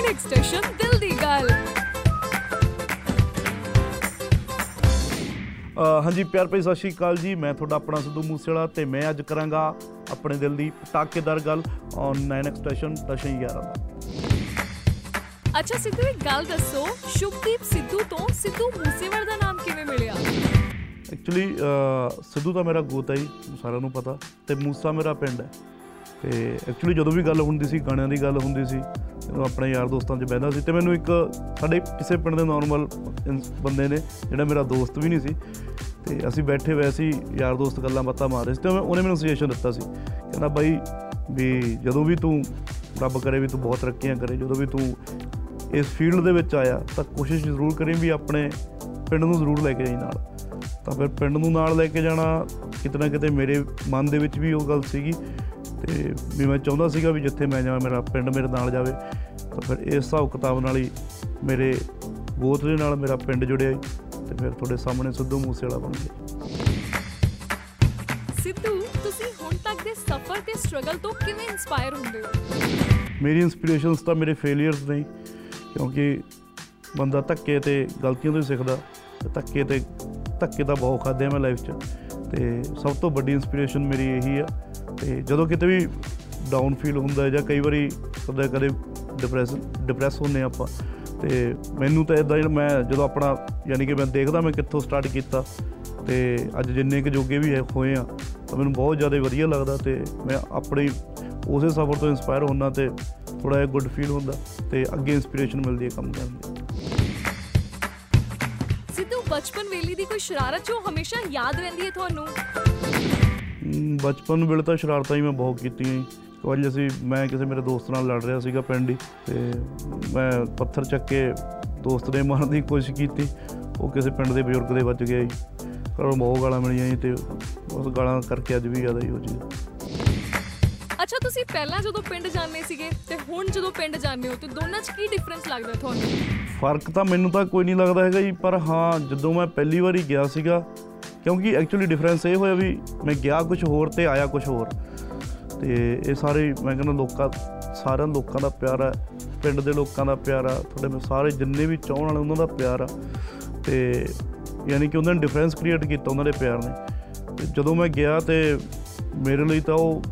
9 station ਦਿਲ ਦੀ ਗੱਲ ਹਾਂਜੀ ਪਿਆਰ ਭਰੀ ਸਤਿ ਸ਼੍ਰੀ ਅਕਾਲ ਜੀ। ਮੈਂ ਤੁਹਾਡਾ ਆਪਣਾ ਸਿੱਧੂ ਮੂਸੇਵਾਲਾ ਤੇ ਮੈਂ ਅੱਜ ਕਰਾਂਗਾ ਆਪਣੇ ਦਿਲ ਦੀ ਪਟਾਕੇਦਾਰ ਗੱਲ ਔਨ 9 ਸਟੇਸ਼ਨ ਸਟੇਸ਼ਨ 11 ਦਾ। ਅੱਛਾ ਸਿੱਧੂ ਇੱਕ ਗੱਲ ਦੱਸੋ ਸ਼ੁਭਦੀਪ ਸਿੱਧੂ ਤੋਂ ਸਿੱਧੂ ਮੂਸੇਵਾਲ ਦਾ ਨਾਮ ਕਿਵੇਂ ਮਿਲਿਆ? ਐਕਚੁਅਲੀ ਸਿੱਧੂ ਤਾਂ ਮੇਰਾ ਗੋਤ ਹੈ ਜੀ ਸਾਰਿਆਂ ਨੂੰ ਪਤਾ ਤੇ ਮੂਸਾ ਮੇਰਾ ਪਿੰਡ ਹੈ। ਤੇ ਐਕਚੁਅਲੀ ਜਦੋਂ ਵੀ ਗੱਲ ਹੁੰਦੀ ਸੀ, ਗਾਣਿਆਂ ਦੀ ਗੱਲ ਹੁੰਦੀ ਸੀ, ਜਦੋਂ ਆਪਣੇ ਯਾਰ ਦੋਸਤਾਂ 'ਚ ਬਹਿੰਦਾ ਸੀ ਤੇ ਮੈਨੂੰ ਇੱਕ ਸਾਡੇ ਕਿਸੇ ਪਿੰਡ ਦੇ ਨਾਰਮਲ ਬੰਦੇ ਨੇ, ਜਿਹੜਾ ਮੇਰਾ ਦੋਸਤ ਵੀ ਨਹੀਂ ਸੀ ਤੇ ਅਸੀਂ ਬੈਠੇ ਵੈਸੇ ਹੀ ਯਾਰ ਦੋਸਤ ਗੱਲਾਂ ਬਾਤਾਂ ਮਾਰ ਰਹੇ ਸੀ ਤੇ ਮੈਂ- ਉਹਨੇ ਮੈਨੂੰ ਸੁਜੈਸ਼ਨ ਦਿੱਤਾ ਸੀ, ਕਹਿੰਦਾ ਬਾਈ ਵੀ ਜਦੋਂ ਵੀ ਤੂੰ ਰੱਬ ਕਰੇ ਵੀ ਤੂੰ ਬਹੁਤ ਤਰੱਕੀਆਂ ਕਰੇ, ਜਦੋਂ ਵੀ ਤੂੰ ਇਸ ਫੀਲਡ ਦੇ ਵਿੱਚ ਆਇਆ ਤਾਂ ਕੋਸ਼ਿਸ਼ ਜ਼ਰੂਰ ਕਰੀਂ ਵੀ ਆਪਣੇ ਪਿੰਡ ਨੂੰ ਜ਼ਰੂਰ ਲੈ ਕੇ ਜਾਈਂ ਨਾਲ। ਤਾਂ ਫਿਰ ਪਿੰਡ ਨੂੰ ਨਾਲ ਲੈ ਕੇ ਜਾਣਾ, ਕਿਤੇ ਨਾ ਕਿਤੇ ਮੇਰੇ ਮਨ ਦੇ ਵਿੱਚ ਵੀ ਉਹ ਗੱਲ ਸੀਗੀ ਤੇ ਵੀ ਮੈਂ ਚਾਹੁੰਦਾ ਸੀਗਾ ਵੀ ਜਿੱਥੇ ਮੈਂ ਜਾਵਾਂ ਮੇਰਾ ਪਿੰਡ ਮੇਰੇ ਨਾਲ ਜਾਵੇ ਤਾਂ ਫਿਰ ਇਸ ਹਿਸਾਬ ਕਿਤਾਬ ਨਾਲ ਹੀ ਮੇਰੇ ਗੋਤ ਦੇ ਨਾਲ ਮੇਰਾ ਪਿੰਡ ਜੁੜਿਆ ਤੇ ਫਿਰ ਤੁਹਾਡੇ ਸਾਹਮਣੇ ਸਿੱਧੂ ਮੂਸੇਵਾਲਾ ਬਣ ਗਿਆ। ਸਿੱਧੂ ਤੁਸੀਂ ਹੁਣ ਤੱਕ ਦੇ ਸਫ਼ਰ ਤੇ ਸਟਰਗਲ ਤੋਂ ਕਿਵੇਂ ਇਨਸਪਾਇਰ ਹੁੰਦੇ ਹੋ? ਮੇਰੀ ਇਨਸਪੀਰੇਸ਼ਨਸ ਤਾਂ ਮੇਰੇ ਫੇਲਿਅਰਸ ਨਹੀਂ ਕਿਉਂਕਿ ਬੰਦਾ ਧੱਕੇ ਤੇ ਗਲਤੀਆਂ ਤੋਂ ਹੀ ਸਿੱਖਦਾ ਧੱਕੇ ਤੇ ਧੱਕੇ ਤਾਂ ਬਹੁਤ ਖਾਦੇ ਮੈਂ ਲਾਈਫ 'ਚ ਤੇ ਸਭ ਤੋਂ ਵੱਡੀ ਇਨਸਪੀਰੇਸ਼ਨ ਮੇਰੀ ਇਹੀ ਆ ਤੇ ਜਦੋਂ ਕਿਤੇ ਵੀ ਡਾਊਨ ਫੀਲ ਹੁੰਦਾ ਹੈ ਜਾਂ ਕਈ ਵਾਰੀ ਕਦੇ ਕਦੇ ਡਿਪਰੈਸ ਡਿਪਰੈਸ ਹੁੰਨੇ ਆਪਾਂ ਤੇ ਮੈਨੂੰ ਤਾਂ ਇਦਾਂ ਜਿਹੜਾ ਮੈਂ ਜਦੋਂ ਆਪਣਾ ਯਾਨੀ ਕਿ ਮੈਂ ਦੇਖਦਾ ਮੈਂ ਕਿੱਥੋਂ ਸਟਾਰਟ ਕੀਤਾ ਤੇ ਅੱਜ ਜਿੰਨੇ ਕੁ ਜੋਗੇ ਵੀ ਹੈ- ਹੋਏ ਆ ਤਾਂ ਮੈਨੂੰ ਬਹੁਤ ਜ਼ਿਆਦਾ ਵਧੀਆ ਲੱਗਦਾ ਤੇ ਮੈਂ ਆਪਣੀ ਉਸੇ ਸਫ਼ਰ ਤੋਂ ਇਨਸਪਾਇਰ ਹੁੰਦਾ ਤੇ ਥੋੜਾ ਜਿਹਾ ਗੁੱਡ ਫੀਲ ਹੁੰਦਾ ਤੇ ਅੱਗੇ ਇਨਸਪੀਰੇਸ਼ਨ ਮਿਲਦੀ ਹੈ ਕੰਮ ਕਰਨ ਦੀ। ਸਿੱਧੂ ਬਚਪਨ ਵੇਲੇ ਦੀ ਕੋਈ ਸ਼ਰਾਰਤ ਜੋ ਹਮੇਸ਼ਾ ਯਾਦ ਰਹਿੰਦੀ ਹੈ ਤੁਹਾਨੂੰ? ਹਮ, ਬਚਪਨ ਵੇਲੇ ਤਾਂ ਸ਼ਰਾਰਤਾਂ ਹੀ ਮੈਂ ਬਹੁਤ ਕੀਤੀਆਂ ਜੀ। ਕੁਝ ਅਸੀਂ ਮੈਂ ਕਿਸੇ ਮੇਰੇ ਦੋਸਤ ਨਾਲ ਲੜ ਰਿਹਾ ਸੀਗਾ ਪਿੰਡ ਹੀ ਤੇ ਮੈਂ ਪੱਥਰ ਚੱਕ ਕੇ ਦੋਸਤ ਦੇ ਮਾਰਨ ਦੀ ਕੋਸ਼ਿਸ਼ ਕੀਤੀ। ਉਹ ਕਿਸੇ ਪਿੰਡ ਦੇ ਬਜ਼ੁਰਗ ਦੇ ਵੱਜ ਗਿਆ ਜੀ। ਘਰੋਂ ਬਹੁਤ ਗਾਲਾਂ ਮਿਲੀਆਂ ਜੀ ਤੇ ਉਸ ਗਾਲਾਂ ਕਰਕੇ ਅੱਜ ਵੀ ਯਾਦ ਆਈ ਉਹ ਚੀਜ਼ ਅੱਛਾ ਤੁਸੀਂ ਪਹਿਲਾਂ ਜਦੋਂ ਪਿੰਡ ਜਾਂਦੇ ਸੀਗੇ ਤੇ ਹੁਣ ਜਦੋਂ ਪਿੰਡ ਜਾਂਦੇ ਹੋ ਤੇ ਦੋਨਾਂ 'ਚ ਕੀ ਡਿਫਰੈਂਸ ਲੱਗਦਾ ਤੁਹਾਨੂੰ? ਫ਼ਰਕ ਤਾਂ ਮੈਨੂੰ ਤਾਂ ਕੋਈ ਨਹੀਂ ਲੱਗਦਾ ਹੈਗਾ ਜੀ ਪਰ ਹਾਂ ਜਦੋਂ ਮੈਂ ਪਹਿਲੀ ਵਾਰੀ ਗਿਆ ਸੀਗਾ ਕਿਉਂਕਿ ਐਕਚੁਅਲੀ ਡਿਫਰੈਂਸ ਇਹ ਹੋਇਆ ਵੀ ਮੈਂ ਗਿਆ ਕੁਝ ਹੋਰ ਤੇ ਆਇਆ ਕੁਝ ਹੋਰ। ਤੇ ਇਹ ਸਾਰੇ ਮੈਂ ਕਹਿੰਦਾ ਲੋਕਾਂ, ਸਾਰਿਆਂ ਲੋਕਾਂ ਦਾ ਪਿਆਰ ਹੈ ਪਿੰਡ ਦੇ ਲੋਕਾਂ ਦਾ ਪਿਆਰ ਆ, ਤੁਹਾਡੇ ਮੈਂ ਸਾਰੇ ਜਿੰਨੇ ਵੀ ਚਾਹਣ ਵਾਲੇ ਉਹਨਾਂ ਦਾ ਪਿਆਰ ਆ। ਤੇ ਯਾਨੀ ਕਿ ਉਹਨਾਂ ਨੇ ਡਿਫਰੈਂਸ ਕ੍ਰੀਏਟ ਕੀਤਾ ਉਹਨਾਂ ਦੇ ਪਿਆਰ ਨੇ। ਤੇ ਜਦੋਂ ਮੈਂ ਗਿਆ ਤੇ ਮੇਰੇ ਲਈ ਤਾਂ ਉਹ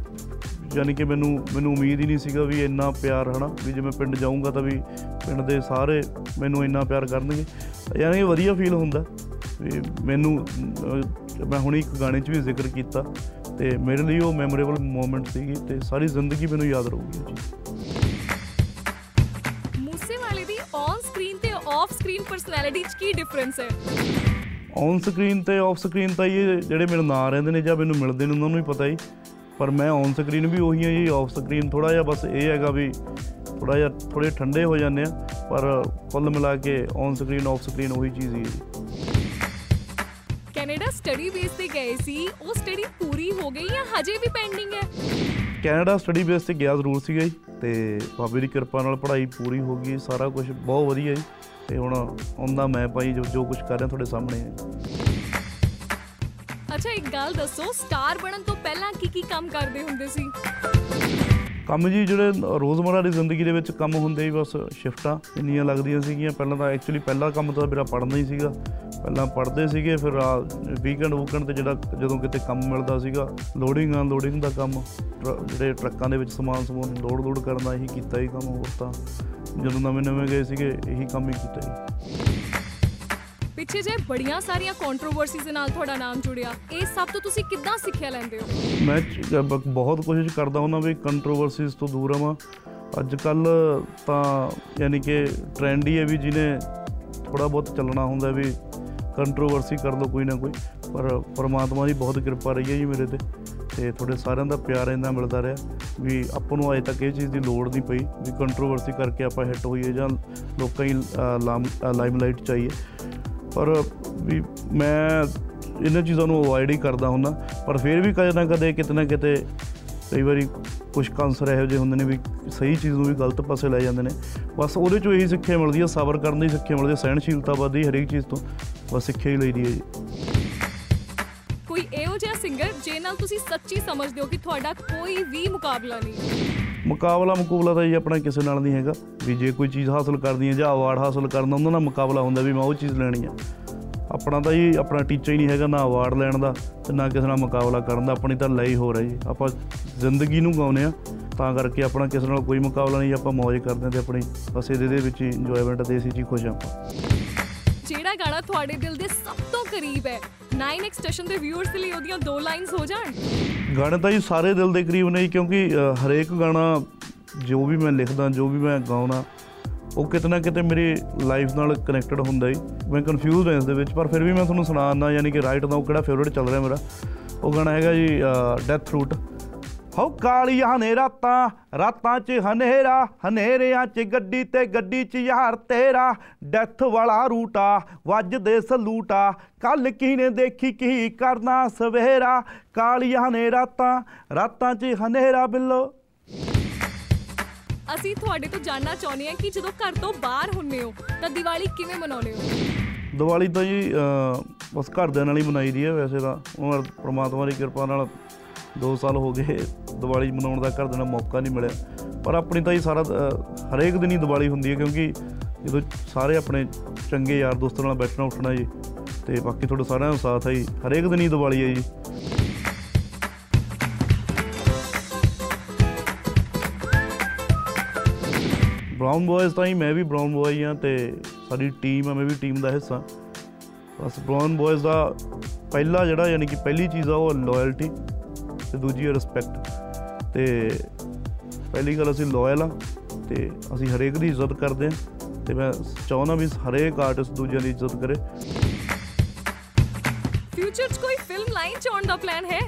ਯਾਨੀ ਕਿ ਮੈਨੂੰ ਮੈਨੂੰ ਉਮੀਦ ਹੀ ਨਹੀਂ ਸੀਗਾ ਵੀ ਇੰਨਾ ਪਿਆਰ, ਹਨਾ, ਵੀ ਜੇ ਮੈਂ ਪਿੰਡ ਜਾਊਂਗਾ ਤਾਂ ਵੀ ਪਿੰਡ ਦੇ ਸਾਰੇ ਮੈਨੂੰ ਇੰਨਾ ਪਿਆਰ ਕਰਨਗੇ। ਯਾਨੀ ਕਿ ਵਧੀਆ ਫੀਲ ਹੁੰਦਾ। ਵੀ ਮੈਨੂੰ ਮੈਂ ਹੁਣੇ ਇੱਕ ਗਾਣੇ 'ਚ ਵੀ ਜ਼ਿਕਰ ਕੀਤਾ ਤੇ ਮੇਰੇ ਲਈ ਉਹ ਮੈਮੋਰੇਬਲ ਮੂਮੈਂਟ ਸੀਗੀ ਤੇ ਸਾਰੀ ਜ਼ਿੰਦਗੀ ਮੈਨੂੰ ਯਾਦ ਰਹੂਗੀ। ਉਹ ਚੀਜ਼ ਮੂਸੇਵਾਲੇ ਦੀ ਔਨ ਸਕਰੀਨ ਤੇ ਆਫ ਸਕਰੀਨ ਪਰਸਨੈਲਿਟੀ 'ਚ ਕੀ ਡਿਫਰੈਂਸ ਹੈ? ਔਨ ਸਕਰੀਨ ਤੇ ਆਫ ਸਕਰੀਨ ਤਾਂ ਇਹ ਜਿਹੜੇ ਮੇਰੇ ਨਾਂ ਰਹਿੰਦੇ ਨੇ ਜਾਂ ਮੈਨੂੰ ਮਿਲਦੇ ਨੇ ਉਹਨਾਂ ਨੂੰ ਹੀ ਪਤਾ ਹੀ। ਪਰ ਮੈਂ ਔਨ ਸਕਰੀਨ ਵੀ ਉਹੀ ਹਾਂ ਜੀ ਆਫ ਸਕਰੀਨ ਥੋੜਾ ਜਿਹਾ ਬਸ ਇਹ ਹੈਗਾ ਵੀ ਥੋੜਾ ਜਿਹਾ ਥੋੜੇ ਠੰਡੇ ਹੋ ਜਾਂਦੇ ਆ ਪਰ ਕੁੱਲ ਮਿਲਾ ਕੇ ਔਨ ਸਕਰੀਨ ਆਫ ਸਕਰੀਨ ਉਹੀ ਚੀਜ਼ ਹੀ ਹੈ ਜੀ ਕੈਨੇਡਾ ਸਟੱਡੀ ਬੇਸ ਤੇ ਗਏ ਸੀ? ਉਹ ਸਟੱਡੀ ਪੂਰੀ ਹੋ ਗਈ ਜਾਂ ਹਜੇ ਵੀ ਪੈਂਡਿੰਗ ਹੈ? ਕੈਨੇਡਾ ਸਟੱਡੀ ਬੇਸ ਤੇ ਗਿਆ ਜ਼ਰੂਰ ਸੀਗਾ ਜੀ ਤੇ ਬਾਬੇ ਦੀ ਕਿਰਪਾ ਨਾਲ ਪੜ੍ਹਾਈ ਪੂਰੀ ਹੋ ਗਈ ਸਾਰਾ ਕੁਝ ਬਹੁਤ ਵਧੀਆ ਜੀ ਤੇ ਹੁਣ ਆਉਂਦਾ ਮੈਂ ਭਾਈ ਜੋ ਜੋ ਕੁਝ ਕਰ ਰਿਹਾ ਤੁਹਾਡੇ ਸਾਹਮਣੇ ਹੈ। ਅੱਛਾ ਇੱਕ ਗੱਲ ਦੱਸੋ ਸਟਾਰ ਬਣਨ ਤੋਂ ਪਹਿਲਾਂ ਕੀ ਕੀ ਕੰਮ ਕਰਦੇ ਹੁੰਦੇ ਸੀ? ਕੰਮ ਜੀ ਜਿਹੜੇ ਰੋਜ਼ਮਰਾ ਦੀ ਜ਼ਿੰਦਗੀ ਦੇ ਵਿੱਚ ਕੰਮ ਹੁੰਦੇ ਹੀ ਬਸ ਸ਼ਿਫਟਾਂ ਇੰਨੀਆਂ ਲੱਗਦੀਆਂ ਸੀਗੀਆਂ। ਪਹਿਲਾਂ ਤਾਂ ਐਕਚੁਅਲੀ ਪਹਿਲਾ ਕੰਮ ਤਾਂ ਮੇਰਾ ਪੜ੍ਹਨਾ ਹੀ ਸੀਗਾ। ਪਹਿਲਾਂ ਪੜ੍ਹਦੇ ਸੀਗੇ, ਫਿਰ ਵੀਕਐਂਡ ਵੂਕਐਂਡ ਤੇ ਜਿਹੜਾ ਜਦੋਂ ਕਿਤੇ ਕੰਮ ਮਿਲਦਾ ਸੀਗਾ ਲੋਡਿੰਗ ਅਨਲੋਡਿੰਗ ਦਾ ਕੰਮ। ਟਰ- ਜਿਹੜੇ ਟਰੱਕਾਂ ਦੇ ਵਿੱਚ ਸਮਾਨ ਸਮੂਨ ਲੋਡ ਲੋਡ ਕਰਨ ਦਾ ਇਹੀ ਕੀਤਾ ਹੀ ਕੰਮ ਹੋਰ ਤਾਂ। ਜਦੋਂ ਨਵੇਂ ਨਵੇਂ ਗਏ ਸੀਗੇ, ਇਹੀ ਕੰਮ ਹੀ ਕੀਤਾ ਜੀ। ਪਿੱਛੇ ਜੇ ਬੜੀਆਂ ਸਾਰੀਆਂ ਕੰਟਰੋਵਰਸੀਜ਼ ਦੇ ਨਾਲ ਤੁਹਾਡਾ ਨਾਮ ਜੁੜਿਆ, ਇਹ ਸਭ ਤੋਂ ਤੁਸੀਂ ਕਿੱਦਾਂ ਸਿੱਖਿਆ ਲੈਂਦੇ ਹੋ? ਮੈਂ ਚ- ਬ- ਬਹੁਤ ਕੋਸ਼ਿਸ਼ ਕਰਦਾ ਹੁੰਦਾ ਵੀ ਕੰਟਰੋਵਰਸੀਜ਼ ਤੋਂ ਦੂਰ ਰਵਾਂ। ਅੱਜ ਕੱਲ ਤਾਂ ਯਾਨੀ ਕਿ ਟ੍ਰੈਂਡ ਹੀ ਹੈ ਵੀ ਜਿਹਨੇ ਥੋੜਾ ਬਹੁਤ ਚੱਲਣਾ ਹੁੰਦਾ ਵੀ ਕੰਟਰੋਵਰਸੀ ਕਰ ਲਓ ਕੋਈ ਨਾ ਕੋਈ। ਪਰ ਪਰਮਾਤਮਾ ਦੀ ਬਹੁਤ ਕਿਰਪਾ ਰਹੀ ਹੈ ਜੀ ਮੇਰੇ ਤੇ ਤੇ ਤੁਹਾਡੇ ਸਾਰਿਆਂ ਦਾ ਪਿਆਰ ਇੰਨਾ ਮਿਲਦਾ ਰਿਹਾ ਵੀ ਆਪਾਂ ਨੂੰ ਅਜੇ ਤੱਕ ਇਹ ਚੀਜ਼ ਦੀ ਲੋੜ ਨਹੀਂ ਪਈ ਵੀ ਕੰਟਰੋਵਰਸੀ ਕਰਕੇ ਆਪਾਂ ਹਿੱਟ ਹੋਈਏ ਜਾਂ ਲੋਕਾਂ ਹੀ ਲਾਈਮਲਾਈਟ ਚਾਹੀਏ। ਪਰ ਵੀ ਮੈਂ ਇਹਨਾਂ ਚੀਜ਼ਾਂ ਨੂੰ ਅਵੋਇਡ ਹੀ ਕਰਦਾ ਹੁੰਦਾ। ਪਰ ਫਿਰ ਵੀ ਕਦੇ ਨਾ ਕਦੇ, ਕਿਤੇ ਨਾ ਕਿਤੇ ਕਈ ਵਾਰੀ ਕੁਝ ਕਾਂਸਰ ਇਹੋ ਜਿਹੇ ਹੁੰਦੇ ਨੇ ਵੀ ਸਹੀ ਚੀਜ਼ ਨੂੰ ਵੀ ਗਲਤ ਪਾਸੇ ਲੈ ਜਾਂਦੇ ਨੇ। ਬਸ ਉਹਦੇ ਚੋਂ ਇਹੀ ਸਿੱਖਿਆ ਮਿਲਦੀ ਹੈ ਸਬਰ ਕਰਨ ਦੀ ਸਿੱਖਿਆ ਮਿਲਦੀ ਹੈ ਸਹਿਣਸ਼ੀਲਤਾ ਵੱਧਦੀ ਹੈ ਹਰੇਕ ਚੀਜ਼ ਤੋਂ। ਬਸ ਸਿੱਖਿਆ ਹੀ ਲਈਦੀ ਹੈ ਜੀ। ਕੋਈ ਇਹੋ ਜਿਹਾ ਸਿੰਗਰ ਜੇ ਨਾਲ ਤੁਸੀਂ ਸੱਚੀ ਸਮਝਦੇ ਹੋ ਕਿ ਤੁਹਾਡਾ ਕੋਈ ਵੀ ਮੁਕਾਬਲਾ ਨਹੀਂ। ਮੁਕਾਬਲਾ ਮੁਕਾਬਲਾ ਤਾਂ ਜੀ ਆਪਣਾ ਕਿਸੇ ਨਾਲ ਨਹੀਂ ਹੈਗਾ। ਵੀ ਜੇ ਕੋਈ ਚੀਜ਼ ਹਾਸਲ ਕਰਦੀ ਹੈ ਜਾਂ ਅਵਾਰਡ ਹਾਸਲ ਕਰਨਾ ਉਹਨਾਂ ਨਾਲ ਮੁਕਾਬਲਾ ਹੁੰਦਾ ਵੀ ਮੈਂ ਉਹ ਚੀਜ਼ ਲੈਣੀ ਆ ਆਪਣਾ ਤਾਂ ਜੀ ਆਪਣਾ ਟੀਚਾ ਹੀ ਨਹੀਂ ਹੈਗਾ ਨਾ ਅਵਾਰਡ ਲੈਣ ਦਾ ਤੇ ਨਾ ਕਿਸੇ ਨਾਲ ਮੁਕਾਬਲਾ ਕਰਨ ਦਾ। ਆਪਣੀ ਤਾਂ ਲਈ ਹੋ ਰਹੀ ਜੀ ਆਪਾਂ ਜ਼ਿੰਦਗੀ ਨੂੰ ਗਾਉਂਦੇ ਆ ਤਾਂ ਕਰਕੇ ਆਪਣਾ ਕਿਸੇ ਨਾਲ ਕੋਈ ਮੁਕਾਬਲਾ ਨਹੀਂ ਆਪਾਂ ਮौज ਕਰਦੇ ਹਾਂ ਤੇ ਆਪਣੀ ਬਸ ਇਹਦੇ ਦੇ ਵਿੱਚ ਹੀ ਇੰਜੋਇਮੈਂਟ ਦੇ ਇਸੇ 'ਚ ਹੀ ਖੁਸ਼ ਹਾਂ। ਆਪਾਂ ਜਿਹੜਾ ਗਾਣਾ ਤੁਹਾਡੇ ਦਿਲ ਦੇ ਸਭ ਤੋਂ ਕਰੀਬ ਹੈ 9x ਸਟੇਸ਼ਨ ਦੇ ਵਿਊਅਰਸ ਲਈ ਉਹਦੀਆਂ ਦੋ ਲਾਈਨਸ ਹੋ ਜਾਣ? ਗਾਣੇ ਤਾਂ ਜੀ ਸਾਰੇ ਦਿਲ ਦੇ ਕਰੀਬ ਨੇ ਜੀ ਕਿਉਂਕਿ ਅ, ਹਰੇਕ ਗਾਣਾ ਜੋ ਵੀ ਮੈਂ ਲਿਖਦਾ ਜੋ ਵੀ ਮੈਂ ਗਾਉਣਾ ਉਹ ਕਿਤੇ ਨਾ ਕਿਤੇ ਮੇਰੀ ਲਾਈਫ ਨਾਲ ਕਨੈਕਟਡ ਹੁੰਦਾ ਜੀ। ਮੈਂ ਕਨਫਿਊਜ਼ ਹਾਂ ਇਸ ਦੇ ਵਿੱਚ ਪਰ ਫਿਰ ਵੀ ਮੈਂ ਤੁਹਾਨੂੰ ਸੁਣਾਉਣਾ ਯਾਨੀ ਕਿ ਰਾਈਟ ਦਾ ਉਹ ਕਿਹੜਾ ਫੇਵਰਿਟ ਚੱਲ ਰਿਹਾ ਮੇਰਾ? ਉਹ ਗਾਣਾ ਹੈਗਾ ਜੀ ਡੈਥ ਰੂਟ ਹੋ ਕਾਲੀਆਂ ਨੇ ਰਾਤਾਂ ਰਾਤਾਂ 'ਚ ਹਨੇਰਾ ਹਨੇਰਿਆਂ 'ਚ ਗੱਡੀ ਤੇ ਗੱਡੀ 'ਚ ਯਾਰ ਤੇਰਾ। ਡੈਥ ਵਾਲਾ ਰੂਟਾ ਵੱਜਦੇ ਸਲੂਟਾ। ਕੱਲ ਕਿਨੇ ਦੇਖੀ ਕੀ ਕਰਨਾ ਸਵੇਰਾ? ਕਾਲੀਆਂ ਨੇ ਰਾਤਾਂ ਰਾਤਾਂ 'ਚ ਹਨੇਰਾ ਬਿੱਲੋ। ਅਸੀਂ ਤੁਹਾਡੇ ਤੋਂ ਜਾਣਨਾ ਚਾਹੁੰਦੇ ਹਾਂ ਕਿ ਜਦੋਂ ਘਰ ਤੋਂ ਬਾਹਰ ਹੁੰਨੇ ਹੋ ਤਾਂ ਦੀਵਾਲੀ ਕਿਵੇਂ ਮਨਾਉਂਦੇ ਹੋ? ਦੀਵਾਲੀ ਤਾਂ ਜੀ ਬਸ ਘਰਦਿਆਂ ਨਾਲ ਹੀ ਮਨਾਈ ਦੀ ਹੈ ਵੈਸੇ ਤਾਂ। ਉਹ ਪ੍ਰਮਾਤਮਾ ਦੀ ਕਿਰਪਾ ਨਾਲ 2 ਸਾਲ ਹੋ ਗਏ ਦੀਵਾਲੀ ਮਨਾਉਣ ਦਾ, ਘਰ ਦੇ ਨਾਲ ਮੌਕਾ ਨਹੀਂ ਮਿਲਿਆ। ਪਰ ਆਪਣੀ ਤਾਂ ਇਹ ਸਾਰਾ ਹਰੇਕ ਦਿਨ ਹੀ ਦੀਵਾਲੀ ਹੁੰਦੀ ਹੈ ਕਿਉਂਕਿ ਜਦੋਂ ਸਾਰੇ ਆਪਣੇ ਚੰਗੇ ਯਾਰ ਦੋਸਤਾਂ ਨਾਲ ਬੈਠਣਾ, ਉੱਠਣਾ ਜੀ, ਤੇ ਬਾਕੀ ਤੁਹਾਡਾ ਸਾਰਿਆਂ ਦਾ ਸਾਥ ਹੈ ਜੀ। ਹਰੇਕ ਦਿਨ ਹੀ ਦੀਵਾਲੀ ਹੈ ਜੀ। ਬ੍ਰਾਊਨ ਬॉयਜ਼ ਤਾਂ ਹੀ, ਮੈਂ ਵੀ ਬ੍ਰਾਊਨ ਬॉय ਹਾਂ ਤੇ ਸਾਡੀ ਟੀਮ ਆ, ਮੈਂ ਵੀ ਟੀਮ ਦਾ ਹਿੱਸਾ। ਬਸ ਬ੍ਰਾਊਨ ਬॉयਜ਼ ਦਾ ਪਹਿਲਾ ਜਿਹੜਾ ਯਾਨੀ ਕਿ ਪਹਿਲੀ ਚੀਜ਼ ਆ, ਉਹ ਲਾਇਲਟੀ ਤੇ ਦੂਜੀ ਹੈ ਰਿਸਪੈਕਟ ਤੇ ਪਹਿਲੀ ਗੱਲ ਅਸੀਂ ਲਾਇਲ ਆ ਤੇ ਅਸੀਂ ਹਰੇਕ ਦੀ ਇੱਜ਼ਤ ਕਰਦੇ ਹਾਂ ਤੇ ਮੈਂ ਚਾਹੁੰਦਾ ਵੀ ਹਰੇਕ ਆਰਟਿਸਟ ਦੂਜਿਆਂ ਦੀ ਇੱਜ਼ਤ ਕਰੇ। ਫਿਊਚਰ 'ਚ ਕੋਈ ਫਿਲਮ ਲਾਈਨ 'ਚ ਆਉਣ ਦਾ ਪਲਾਨ ਹੈ?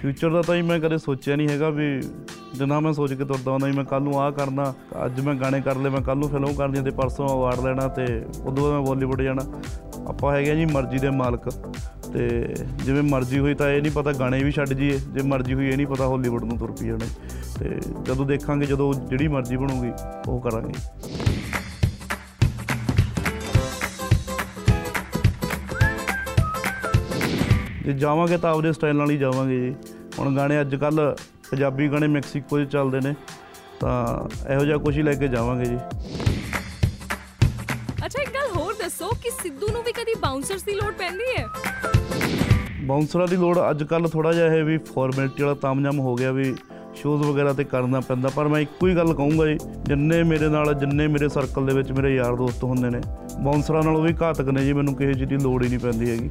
ਫਿਊਚਰ ਦਾ ਤਾਂ ਹੀ ਮੈਂ ਕਦੇ ਸੋਚਿਆ ਨਹੀਂ ਹੈਗਾ ਵੀ ਜਿੰਨਾ ਮੈਂ ਸੋਚ ਕੇ ਤੁਰਦਾ ਹੁੰਦਾ ਵੀ ਮੈਂ ਕੱਲ ਨੂੰ ਆਹ ਕਰਨਾ ਅੱਜ ਮੈਂ ਗਾਣੇ ਕਰ ਲਏ ਮੈਂ ਕੱਲ ਨੂੰ ਫਿਲਮ ਕਰਨੀ ਤੇ ਪਰਸੋਂ ਅਵਾਰਡ ਲੈਣਾ ਤੇ ਉਦੋਂ ਬਾਅਦ ਮੈਂ ਬਾਲੀਵੁੱਡ ਜਾਣਾ। ਆਪਾਂ ਹੈਗੇ ਆ ਜੀ ਮਰਜ਼ੀ ਦੇ ਮਾਲਕ ਤੇ ਜਿਵੇਂ ਮਰਜ਼ੀ ਹੋਈ ਤਾਂ ਇਹ ਨਹੀਂ ਪਤਾ ਗਾਣੇ ਵੀ ਛੱਡ ਜੀਏ ਜੇ ਮਰਜ਼ੀ ਹੋਈ ਇਹ ਨਹੀਂ ਪਤਾ ਹਾਲੀਵੁੱਡ ਨੂੰ ਤੁਰ ਪਈ ਜਾਣੇ ਤੇ ਜਦੋਂ ਦੇਖਾਂਗੇ, ਜਦੋਂ ਜਿਹੜੀ ਮਰਜ਼ੀ ਬਣੂਗੀ, ਉਹ ਕਰਾਂਗੇ। ਜੇ ਜਾਵਾਂਗੇ ਤਾਂ ਆਪਦੇ ਸਟਾਈਲ ਨਾਲ ਹੀ ਜਾਵਾਂਗੇ ਜੀ। ਹੁਣ ਗਾਣੇ ਅੱਜ ਕੱਲ ਪੰਜਾਬੀ ਗਾਣੇ ਮੈਕਸੀਕੋ 'ਚ ਚੱਲਦੇ ਨੇ, ਤਾਂ ਇਹੋ ਜਿਹਾ ਕੁਝ ਹੀ ਲੈ ਕੇ ਜਾਵਾਂਗੇ ਜੀ। ਅੱਛਾ ਇੱਕ ਗੱਲ ਹੋਰ ਦੱਸੋ ਕਿ ਸਿੱਧੂ ਨੂੰ ਵੀ ਕਦੀ ਬਾਉਂਸਰਸ ਦੀ ਲੋੜ ਪੈਂਦੀ ਹੈ? ਬਾਉਂਸਰਾਂ ਦੀ ਲੋੜ ਅੱਜ ਕੱਲ ਥੋੜਾ ਜਿਹਾ ਇਹ ਵੀ ਫਾਰਮੈਲਿਟੀ ਵਾਲਾ ਤਾਮਝਾਮ ਹੋ ਗਿਆ ਵੀ ਸ਼ੋਜ਼ ਵਗੈਰਾ ਤੇ ਕਰਨਾ ਪੈਂਦਾ, ਪਰ ਮੈਂ ਇੱਕੋ ਹੀ ਗੱਲ ਕਹੂੰਗਾ ਜੀ, ਜਿੰਨੇ ਮੇਰੇ ਨਾਲ, ਜਿੰਨੇ ਮੇਰੇ ਸਰਕਲ ਦੇ ਵਿੱਚ ਮੇਰੇ ਯਾਰ ਦੋਸਤ ਹੁੰਦੇ ਨੇ ਬਾਉਂਸਰਾਂ ਨਾਲੋਂ ਵੀ ਘਾਤਕ ਨੇ ਜੀ, ਮੈਨੂੰ ਕਿਸੇ ਚੀਜ਼ ਦੀ ਲੋੜ ਹੀ ਨਹੀਂ ਪੈਂਦੀ ਹੈਗੀ।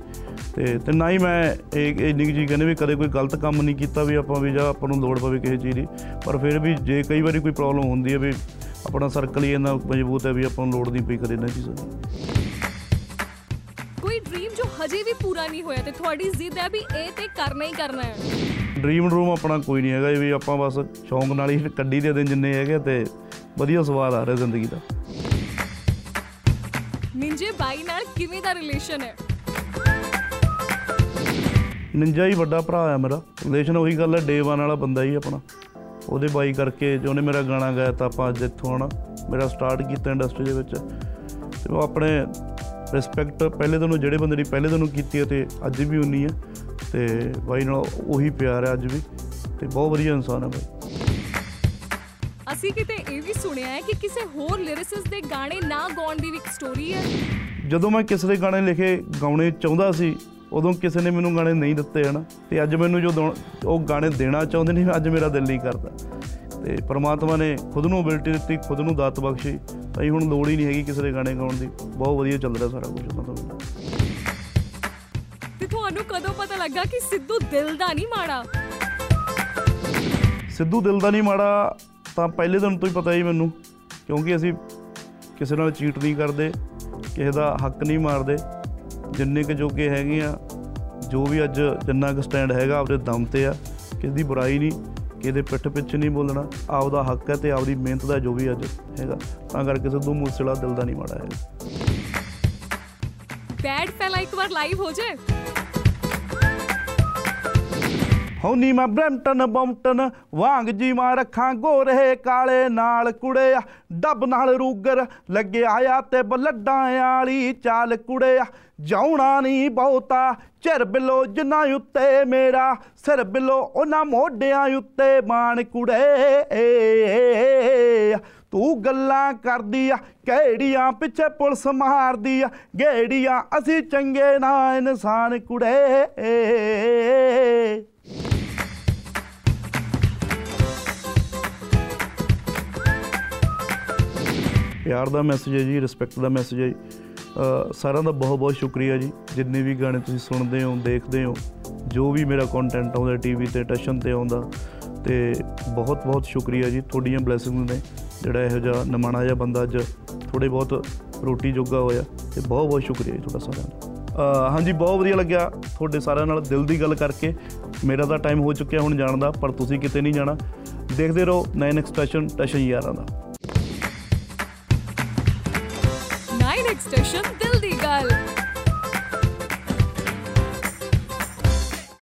ਤੇ ਤੇ ਨਾ ਹੀ ਮੈਂ ਇਹ ਇੰਨੀ ਕੁ ਚੀਜ਼ ਕਹਿੰਦੇ ਵੀ ਕਦੇ ਕੋਈ ਗਲਤ ਕੰਮ ਨਹੀਂ ਕੀਤਾ ਵੀ ਆਪਾਂ ਵੀ ਜਾਂ ਆਪਾਂ ਨੂੰ ਲੋੜ ਪਵੇ ਕਿਸੇ ਚੀਜ਼ ਦੀ, ਪਰ ਫਿਰ ਵੀ ਜੇ ਕਈ ਵਾਰੀ ਕੋਈ ਪ੍ਰੋਬਲਮ ਹੁੰਦੀ ਹੈ ਵੀ ਆਪਣਾ ਸਰਕਲ ਹੀ ਇੰਨਾ ਮਜ਼ਬੂਤ ਹੈ ਵੀ ਆਪਾਂ ਨੂੰ ਲੋੜ ਨਹੀਂ ਪਈ ਕਦੇ ਇਹਨਾਂ ਚੀਜ਼ਾਂ ਦੀ। ਕੋਈ ਡ੍ਰੀਮ ਜੋ ਹਜੇ ਵੀ ਪੂਰਾ ਨਹੀਂ ਹੋਇਆ ਤੇ ਤੁਹਾਡੀ ਜ਼ਿੱਦ ਹੈ ਵੀ ਇਹ ਤੇ ਕਰਨਾ ਹੀ ਕਰਨਾ ਹੈ। ਡ੍ਰੀਮ ਰੂਮ ਆਪਣਾ ਕੋਈ ਨਹੀਂ ਹੈਗਾ ਵੀ ਆਪਾਂ ਬਸ ਸ਼ੌਂਕ ਨਾਲ ਹੀ ਕੱਢੀ ਦੇ ਦਿਨ ਜਿੰਨੇ ਹੈਗੇ ਤੇ ਵਧੀਆ ਸਵਾਦ ਆ ਰਿਹਾ ਜ਼ਿੰਦਗੀ ਦਾ। ਨਿੰਜੇ ਬਾਈ ਨਾਲ ਕਿਵੇਂ ਦਾ ਰਿਲੇਸ਼ਨ ਹੈ? ਨਿੰਜਾ ਹੀ ਵੱਡਾ ਭਰਾ ਆ ਮੇਰਾ। ਰਿਲੇਸ਼ਨ ਉਹੀ ਗੱਲ ਹੈ ਡੇ 1 ਵਾਲਾ ਬੰਦਾ ਹੀ ਆਪਣਾ। ਉਹਦੇ ਬਾਈ ਕਰਕੇ ਜੋ ਉਹਨੇ ਮੇਰਾ ਗਾਣਾ ਗਾਇਆ ਤਾਂ ਆਪਾਂ ਅੱਜ ਇੱਥੋਂ ਆਣਾ ਮੇਰਾ ਸਟਾਰਟ ਕੀਤਾ ਇੰਡਸਟਰੀ ਦੇ ਵਿੱਚ। ਤੇ ਉਹ ਆਪਣੇ ਰਿਸਪੈਕਟ ਪਹਿਲੇ ਦਿਨੋਂ ਜਿਹੜੇ ਬੰਦੇ ਦੀ ਪਹਿਲੇ ਦਿਨੋਂ ਕੀਤੀ ਹੈ ਤੇ ਅੱਜ ਵੀ ਉਨੀ ਹੈ ਤੇ ਬਾਈ ਨਾਲ ਉਹੀ ਪਿਆਰ ਹੈ ਅੱਜ ਵੀ ਤੇ ਬਹੁਤ ਵਧੀਆ ਇਨਸਾਨ ਹੈ ਬਾਈ। ਅਸੀਂ ਕਿਤੇ ਇਹ ਵੀ ਸੁਣਿਆ ਹੈ ਕਿ ਕਿਸੇ ਹੋਰ ਲਿਰਿਸਿਸਟ ਦੇ ਗਾਣੇ ਨਾ ਗਾਉਣ ਦੀ ਵੀ ਇੱਕ ਸਟੋਰੀ ਹੈ। ਜਦੋਂ ਮੈਂ ਕਿਸੇ ਦੇ ਗਾਣੇ ਲਿਖੇ ਗਾਉਣੇ ਚਾਹੁੰਦਾ ਸੀ ਉਦੋਂ ਕਿਸੇ ਨੇ ਮੈਨੂੰ ਗਾਣੇ ਨਹੀਂ ਦਿੱਤੇ ਹਨ। ਤੇ ਅੱਜ ਮੈਨੂੰ ਜੋ ਉਹ ਗਾਣੇ ਦੇਣਾ ਚਾਹੁੰਦੇ ਨੇ ਅੱਜ ਮੇਰਾ ਦਿਲ ਨਹੀਂ ਕਰਦਾ। ਤੇ ਪ੍ਰਮਾਤਮਾ ਨੇ ਖੁਦ ਨੂੰ ਅਬਿਲਿਟੀ ਦਿੱਤੀ ਖੁਦ ਨੂੰ ਦਾਤ ਬਖਸ਼ੀ। ਤਾਂ ਹੀ ਹੁਣ ਲੋੜ ਹੀ ਨਹੀਂ ਹੈਗੀ ਕਿਸੇ ਦੇ ਗਾਣੇ ਗਾਉਣ ਦੀ। ਬਹੁਤ ਵਧੀਆ ਚੱਲ ਰਿਹਾ ਸਾਰਾ ਕੁਝ ਉਹਨਾਂ ਤੋਂ। ਤੇ ਤੁਹਾਨੂੰ ਕਦੋਂ ਪਤਾ ਲੱਗਾ ਕਿ ਸਿੱਧੂ ਦਿਲ ਦਾ ਨਹੀਂ ਮਾੜਾ? ਸਿੱਧੂ ਦਿਲ ਦਾ ਨਹੀਂ ਮਾੜਾ ਤਾਂ ਪਹਿਲੇ ਦਿਨ ਤੋਂ ਹੀ ਪਤਾ ਹੀ ਮੈਨੂੰ। ਕਿਉਂਕਿ ਅਸੀਂ ਕਿਸੇ ਨਾਲ ਚੀਟ ਨਹੀਂ ਕਰਦੇ ਕਿਸੇ ਦਾ ਹੱਕ ਨਹੀਂ ਮਾਰਦੇ। ਜਿੰਨੇ ਕੁ ਜੋਗੇ ਹੈਗੇ ਆ ਜੋ ਵੀ ਅੱਜ ਜਿੰਨਾ ਕੁ ਸਟੈਂਡ ਹੈਗਾ ਆਪਦੇ ਦਮ ਤੇ ਆ ਕਿਸੇ ਦੀ ਬੁਰਾਈ ਨਹੀਂ। ਕਿਸੇ ਦੇ ਪਿੱਠ ਪਿੱਛੇ ਨਹੀਂ ਬੋਲਣਾ। ਆਪਦਾ ਹੱਕ ਹੈ ਤੇ ਆਪਦੀ ਮਿਹਨਤ ਦਾ ਜੋ ਵੀ ਅੱਜ ਹੈਗਾ। ਤਾਂ ਕਰਕੇ ਸਿੱਧੂ ਮੂਸੇਵਾਲਾ ਦਿਲ ਦਾ ਨਹੀਂ ਮਾੜਾ ਹੈ ਬੈਡ ਫੈਲਾ ਇੱਕ ਵਾਰ ਲਾਈਵ ਹੋ ਜਾਏ। ਹਉਨੀ ਮੈਂ ਬ੍ਰੈਂਟਨ, ਬੰਟਨ, ਵਾਂਗ ਜੀ ਮਾਂ ਰੱਖਾਂ ਗੋਰੇ ਕਾਲੇ ਨਾਲ ਕੁੜਿਆ, ਡੱਬ ਨਾਲ ਰੂਗਰ ਲੱਗਿਆ ਆ ਤੇ ਬਲੱਡਾਂ ਵਾਲੀ ਚਾਲ ਕੁੜਿਆ। ਜਾਉਣਾ ਨਹੀਂ ਬਹੁਤਾ, ਚਿਰ ਬਿਲੋ ਜਿੰਨਾ ਉੱਤੇ ਮੇਰਾ, ਸਿਰ ਬਿਲੋ ਉਹਨਾਂ ਮੋਢਿਆਂ ਉੱਤੇ ਮਾਣ ਕੁੜੇ। ਤੂੰ ਗੱਲਾਂ ਕਰਦੀ ਆ, ਕਿਹੜੀਆਂ ਪਿੱਛੇ ਪੁਲਿਸ ਮਾਰਦੀ ਆ, ਗੇੜੀਆਂ ਅਸੀਂ ਚੰਗੇ ਨਾ ਇਨਸਾਨ ਕੁੜੇ। ਪਿਆਰ ਦਾ ਮੈਸੇਜ ਹੈ ਜੀ ਰਿਸਪੈਕਟ ਦਾ ਮੈਸੇਜ ਹੈ ਜੀ। ਅ, ਸਾਰਿਆਂ ਦਾ ਬਹੁਤ ਬਹੁਤ ਸ਼ੁਕਰੀਆ ਜੀ। ਜਿੰਨੇ ਵੀ ਗਾਣੇ ਤੁਸੀਂ ਸੁਣਦੇ ਹੋ ਦੇਖਦੇ ਹੋ ਜੋ ਵੀ ਮੇਰਾ ਕੰਟੈਂਟ ਆਉਂਦਾ ਟੀਵੀ ਤੇ ਟਸ਼ਨ ਤੇ ਆਉਂਦਾ ਤੇ ਬਹੁਤ ਬਹੁਤ ਸ਼ੁਕਰੀਆ ਜੀ ਤੁਹਾਡੀਆਂ ਬਲੇਸਿੰਗਸ ਨੇ। ਜਿਹੜਾ ਇਹੋ ਜਿਹਾ ਨਿਮਾਣਾ ਜਿਹਾ ਬੰਦਾ ਅੱਜ ਥੋੜੇ ਬਹੁਤ ਰੋਟੀ ਜੋਗਾ ਹੋਇਆ ਤੇ ਬਹੁਤ ਬਹੁਤ ਸ਼ੁਕਰੀਆ ਜੀ ਤੁਹਾਡਾ ਸਾਰਿਆਂ ਦਾ। ਅ, ਹਾਂਜੀ ਬਹੁਤ ਵਧੀਆ ਲੱਗਿਆ ਤੁਹਾਡੇ ਸਾਰਿਆਂ ਨਾਲ ਦਿਲ ਦੀ ਗੱਲ ਕਰਕੇ। ਮੇਰਾ ਤਾਂ ਟਾਈਮ ਹੋ ਚੁੱਕਿਆ ਹੁਣ ਜਾਣ ਦਾ ਪਰ ਤੁਸੀਂ ਕਿਤੇ ਨਹੀਂ ਜਾਣਾ। ਦੇਖਦੇ ਰਹੋ ਨੈਨ ਐਕਸਟ੍ਰੈਸ਼ਨ ਟਸ਼ਨ ਯਾਰਾਂ ਦਾ। 9 ਐਕਸਟੈਸ਼ਨ ਦਿਲ ਦੀ ਗੱਲ